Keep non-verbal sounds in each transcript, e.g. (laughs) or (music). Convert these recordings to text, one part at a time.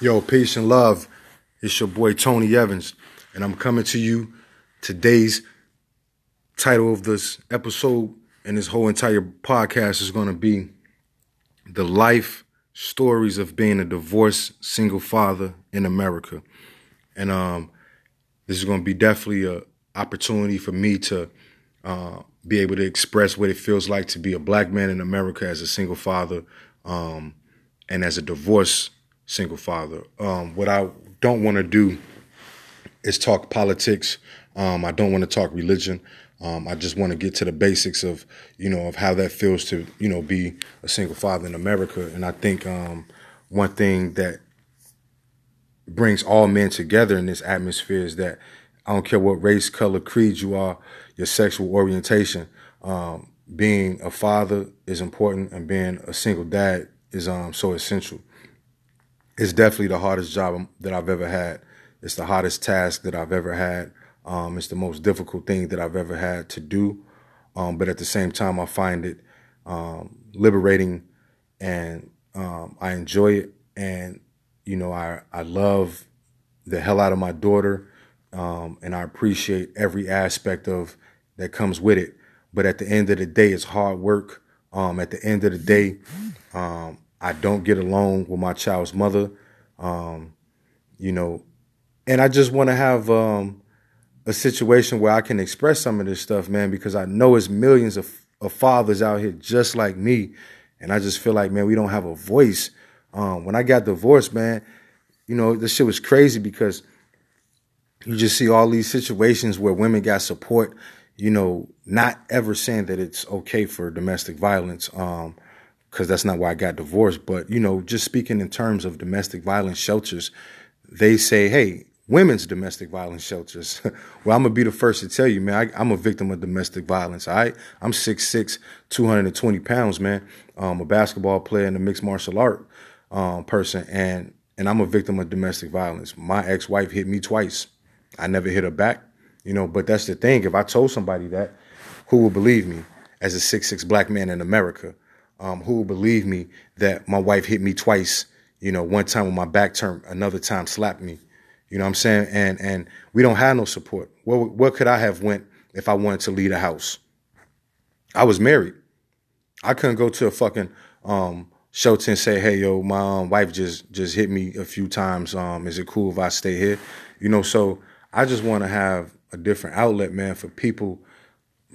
Yo, peace and love. It's your boy Tony Evans, and I'm coming to you. Today's title of this episode and this whole entire podcast is going to be the life stories of being a divorced single father in America. And um, this is going to be definitely a opportunity for me to uh, be able to express what it feels like to be a black man in America as a single father um, and as a divorced single father. Um, what I don't want to do is talk politics. Um, I don't want to talk religion. Um, I just want to get to the basics of, you know, of how that feels to, you know, be a single father in America. And I think um, one thing that brings all men together in this atmosphere is that I don't care what race, color, creed you are, your sexual orientation. Um, being a father is important, and being a single dad is um, so essential. It's definitely the hardest job that I've ever had. It's the hardest task that I've ever had. Um, it's the most difficult thing that I've ever had to do. Um, but at the same time, I find it um, liberating and um, I enjoy it. And, you know, I, I love the hell out of my daughter. Um, and I appreciate every aspect of that comes with it. But at the end of the day, it's hard work. Um, at the end of the day, I don't get along with my child's mother. you know, and I just want to have um, a situation where I can express some of this stuff, man, because I know it's millions of, of fathers out here just like me. And I just feel like, man, we don't have a voice. Um, when I got divorced, man, you know, this shit was crazy because you just see all these situations where women got support, you know, not ever saying that it's okay for domestic violence, um, because that's not why I got divorced. But, you know, just speaking in terms of domestic violence shelters, they say, hey, women's domestic violence shelters. (laughs) well, I'm gonna be the first to tell you, man. I, am a victim of domestic violence. I I'm 6'6", 220 pounds, man. I'm a basketball player and a mixed martial art um, person, and and I'm a victim of domestic violence. My ex-wife hit me twice. I never hit her back, you know. But that's the thing. If I told somebody that, who would believe me as a 6'6", black man in America? Um, who would believe me that my wife hit me twice? You know, one time with my back turned, another time slapped me you know what I'm saying? And and we don't have no support. What what could I have went if I wanted to leave a house? I was married. I couldn't go to a fucking um, shelter and say, "Hey, yo, my um, wife just just hit me a few times. Um, is it cool if I stay here?" You know, so I just want to have a different outlet, man, for people,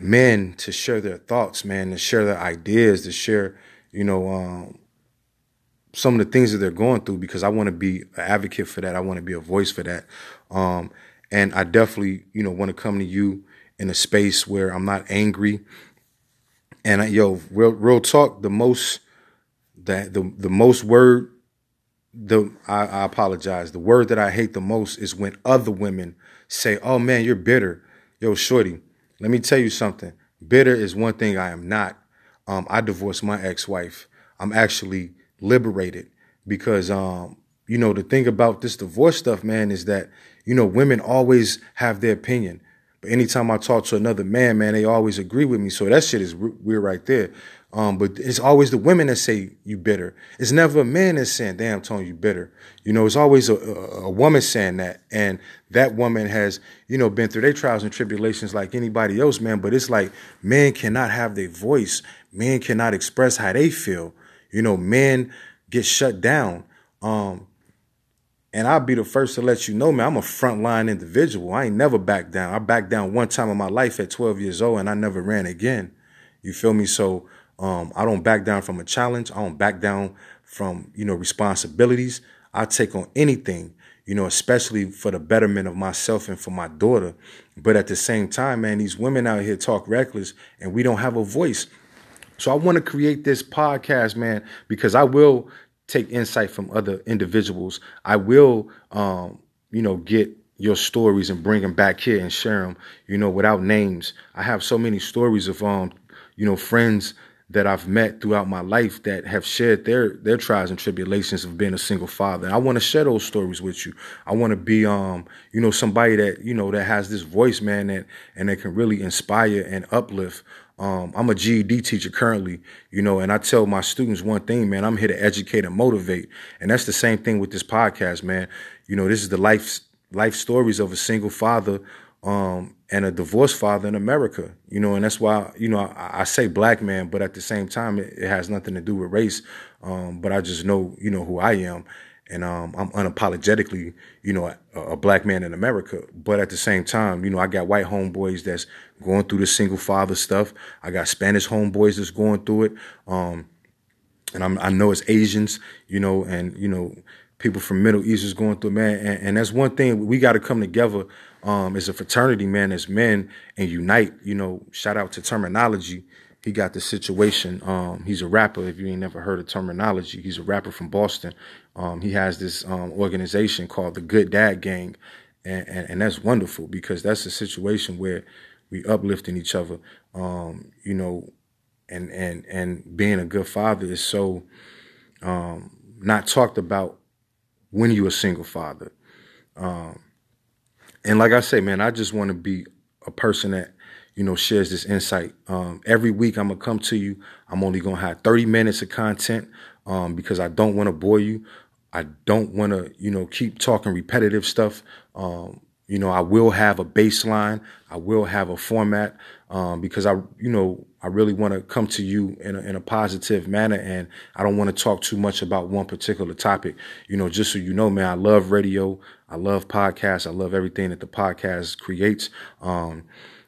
men, to share their thoughts, man, to share their ideas, to share, you know, um, some of the things that they're going through because I want to be an advocate for that. I want to be a voice for that. Um, and I definitely, you know, want to come to you in a space where I'm not angry. And I, yo, real, real talk. The most that the the most word, the I, I apologize. The word that I hate the most is when other women say, "Oh man, you're bitter." Yo, shorty, let me tell you something. Bitter is one thing I am not. Um, I divorced my ex-wife. I'm actually liberated because um you know the thing about this divorce stuff man is that you know women always have their opinion but anytime i talk to another man man they always agree with me so that shit is weird right there um, but it's always the women that say you bitter. It's never a man that's saying, "Damn, Tony, you bitter." You know, it's always a, a, a, woman saying that, and that woman has, you know, been through their trials and tribulations like anybody else, man. But it's like men cannot have their voice. Men cannot express how they feel. You know, men get shut down. Um, and I'll be the first to let you know, man, I'm a frontline individual. I ain't never backed down. I backed down one time in my life at 12 years old and I never ran again. You feel me? So um, I don't back down from a challenge. I don't back down from, you know, responsibilities. I take on anything, you know, especially for the betterment of myself and for my daughter. But at the same time, man, these women out here talk reckless and we don't have a voice. So I want to create this podcast, man, because I will take insight from other individuals. I will, um, you know, get your stories and bring them back here and share them, you know, without names. I have so many stories of, um, you know, friends that I've met throughout my life that have shared their their trials and tribulations of being a single father. And I want to share those stories with you. I want to be um you know somebody that you know that has this voice, man, that and that can really inspire and uplift Um, I'm a GED teacher currently, you know, and I tell my students one thing, man, I'm here to educate and motivate. And that's the same thing with this podcast, man. You know, this is the life life stories of a single father um, and a divorced father in America, you know, and that's why, you know, I, I say black man, but at the same time, it, it has nothing to do with race. Um, but I just know, you know, who I am. And um, I'm unapologetically, you know, a, a, black man in America. But at the same time, you know, I got white homeboys that's going through the single father stuff. I got Spanish homeboys that's going through it. Um, and I'm, I know it's Asians, you know, and, you know, people from Middle East is going through, man. And, and that's one thing we got to come together um, as a fraternity, man, as men and unite. You know, shout out to Termanology. He got the situation. Um, he's a rapper. If you ain't never heard of Termanology, he's a rapper from Boston. Um, he has this um, organization called the Good Dad Gang, and, and, and that's wonderful because that's a situation where we uplifting each other. Um, you know, and and and being a good father is so um, not talked about when you're a single father. Um, and like I say, man, I just want to be a person that, you know, shares this insight. Um, every week I'm gonna come to you. I'm only gonna have 30 minutes of content um, because I don't want to bore you. I don't want to, you know, keep talking repetitive stuff. Um, you know, I will have a baseline. I will have a format um, because I, you know, I really want to come to you in a, in a positive manner, and I don't want to talk too much about one particular topic. You know, just so you know, man, I love radio. I love podcasts. I love everything that the podcast creates. Um,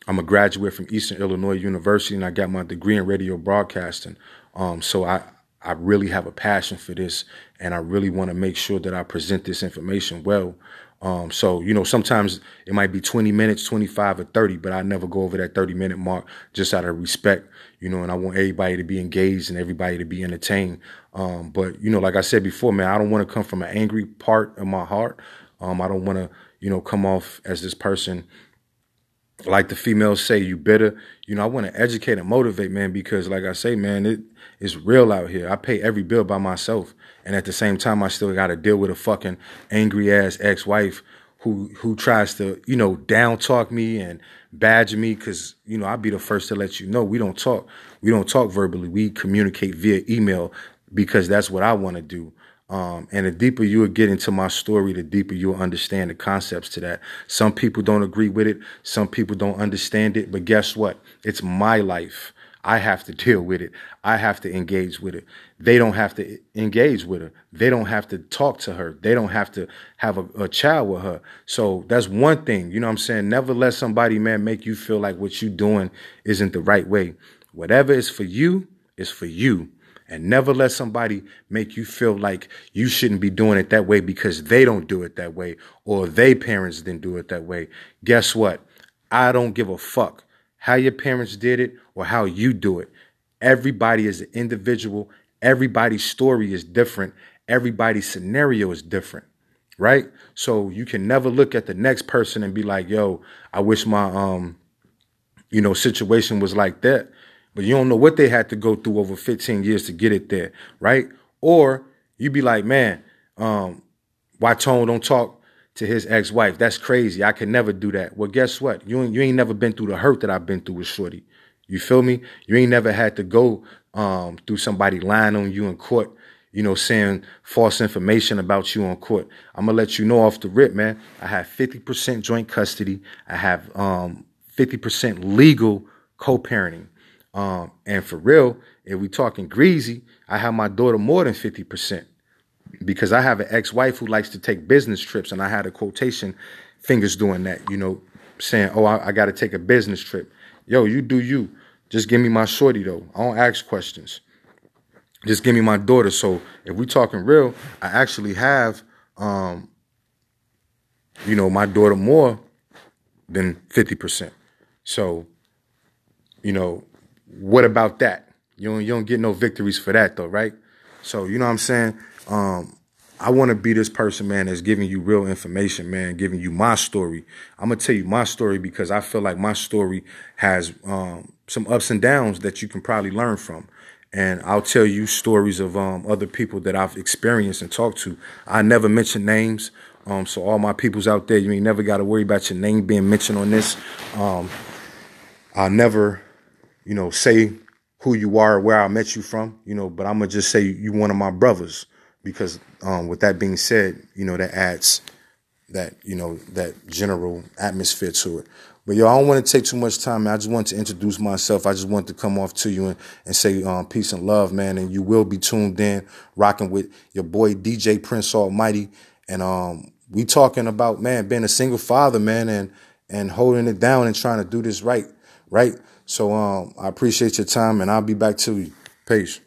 I'm a graduate from Eastern Illinois University, and I got my degree in radio broadcasting. Um, so I, I really have a passion for this, and I really want to make sure that I present this information well. Um, so, you know, sometimes it might be 20 minutes, 25 or 30, but I never go over that 30 minute mark just out of respect, you know, and I want everybody to be engaged and everybody to be entertained. Um, but, you know, like I said before, man, I don't want to come from an angry part of my heart. Um, I don't want to, you know, come off as this person like the females say, you better, you know, I want to educate and motivate, man, because like I say, man, it is real out here. I pay every bill by myself. And at the same time, I still got to deal with a fucking angry ass ex wife who who tries to you know down talk me and badger me because you know I'll be the first to let you know we don't talk we don't talk verbally we communicate via email because that's what I want to do. Um, and the deeper you will get into my story, the deeper you'll understand the concepts to that. Some people don't agree with it. Some people don't understand it. But guess what? It's my life. I have to (laughs) deal with it. I have to engage with it. They don't have to engage with her. They don't have to talk to her. They don't have to have a, a child with her. So that's one thing. You know what I'm saying? Never let somebody, man, make you feel like what you're doing isn't the right way. Whatever is for you is for you. And never let somebody make you feel like you shouldn't be doing it that way because they don't do it that way or they parents didn't do it that way. Guess what? I don't give a fuck how your parents did it or how you do it. Everybody is an individual. Everybody's story is different. Everybody's scenario is different, right? So you can never look at the next person and be like, "Yo, I wish my um, you know, situation was like that." But you don't know what they had to go through over 15 years to get it there, right? Or you'd be like, "Man, um, why Tone don't talk to his ex-wife. That's crazy. I could never do that. Well, guess what? You ain't, you ain't never been through the hurt that I've been through with Shorty. You feel me? You ain't never had to go um, through somebody lying on you in court, you know, saying false information about you on court. I'm gonna let you know off the rip, man. I have 50% joint custody. I have um, 50% legal co-parenting. Um, and for real, if we talking greasy, I have my daughter more than 50% because I have an ex-wife who likes to take business trips, and I had a quotation fingers doing that, you know, saying, "Oh, I, I got to take a business trip." Yo, you do you. Just give me my shorty though. I don't ask questions. Just give me my daughter. So if we talking real, I actually have, um, you know, my daughter more than fifty percent. So, you know, what about that? You don't, you don't get no victories for that though, right? So you know what I'm saying. Um, I want to be this person, man, that's giving you real information, man, giving you my story. I'm gonna tell you my story because I feel like my story has um, some ups and downs that you can probably learn from. And I'll tell you stories of um, other people that I've experienced and talked to. I never mention names. Um, so all my peoples out there, you ain't never got to worry about your name being mentioned on this. Um, I'll never you know, say who you are, where I met you from, you know, but I'm gonna just say you one of my brothers because um, with that being said, you know, that adds that, you know, that general atmosphere to it. But yo, I don't want to take too much time. Man. I just want to introduce myself. I just want to come off to you and, and say um, peace and love, man. And you will be tuned in, rocking with your boy DJ Prince Almighty. And um, we talking about man being a single father, man, and and holding it down and trying to do this right, right. So um, I appreciate your time, and I'll be back to you. Peace.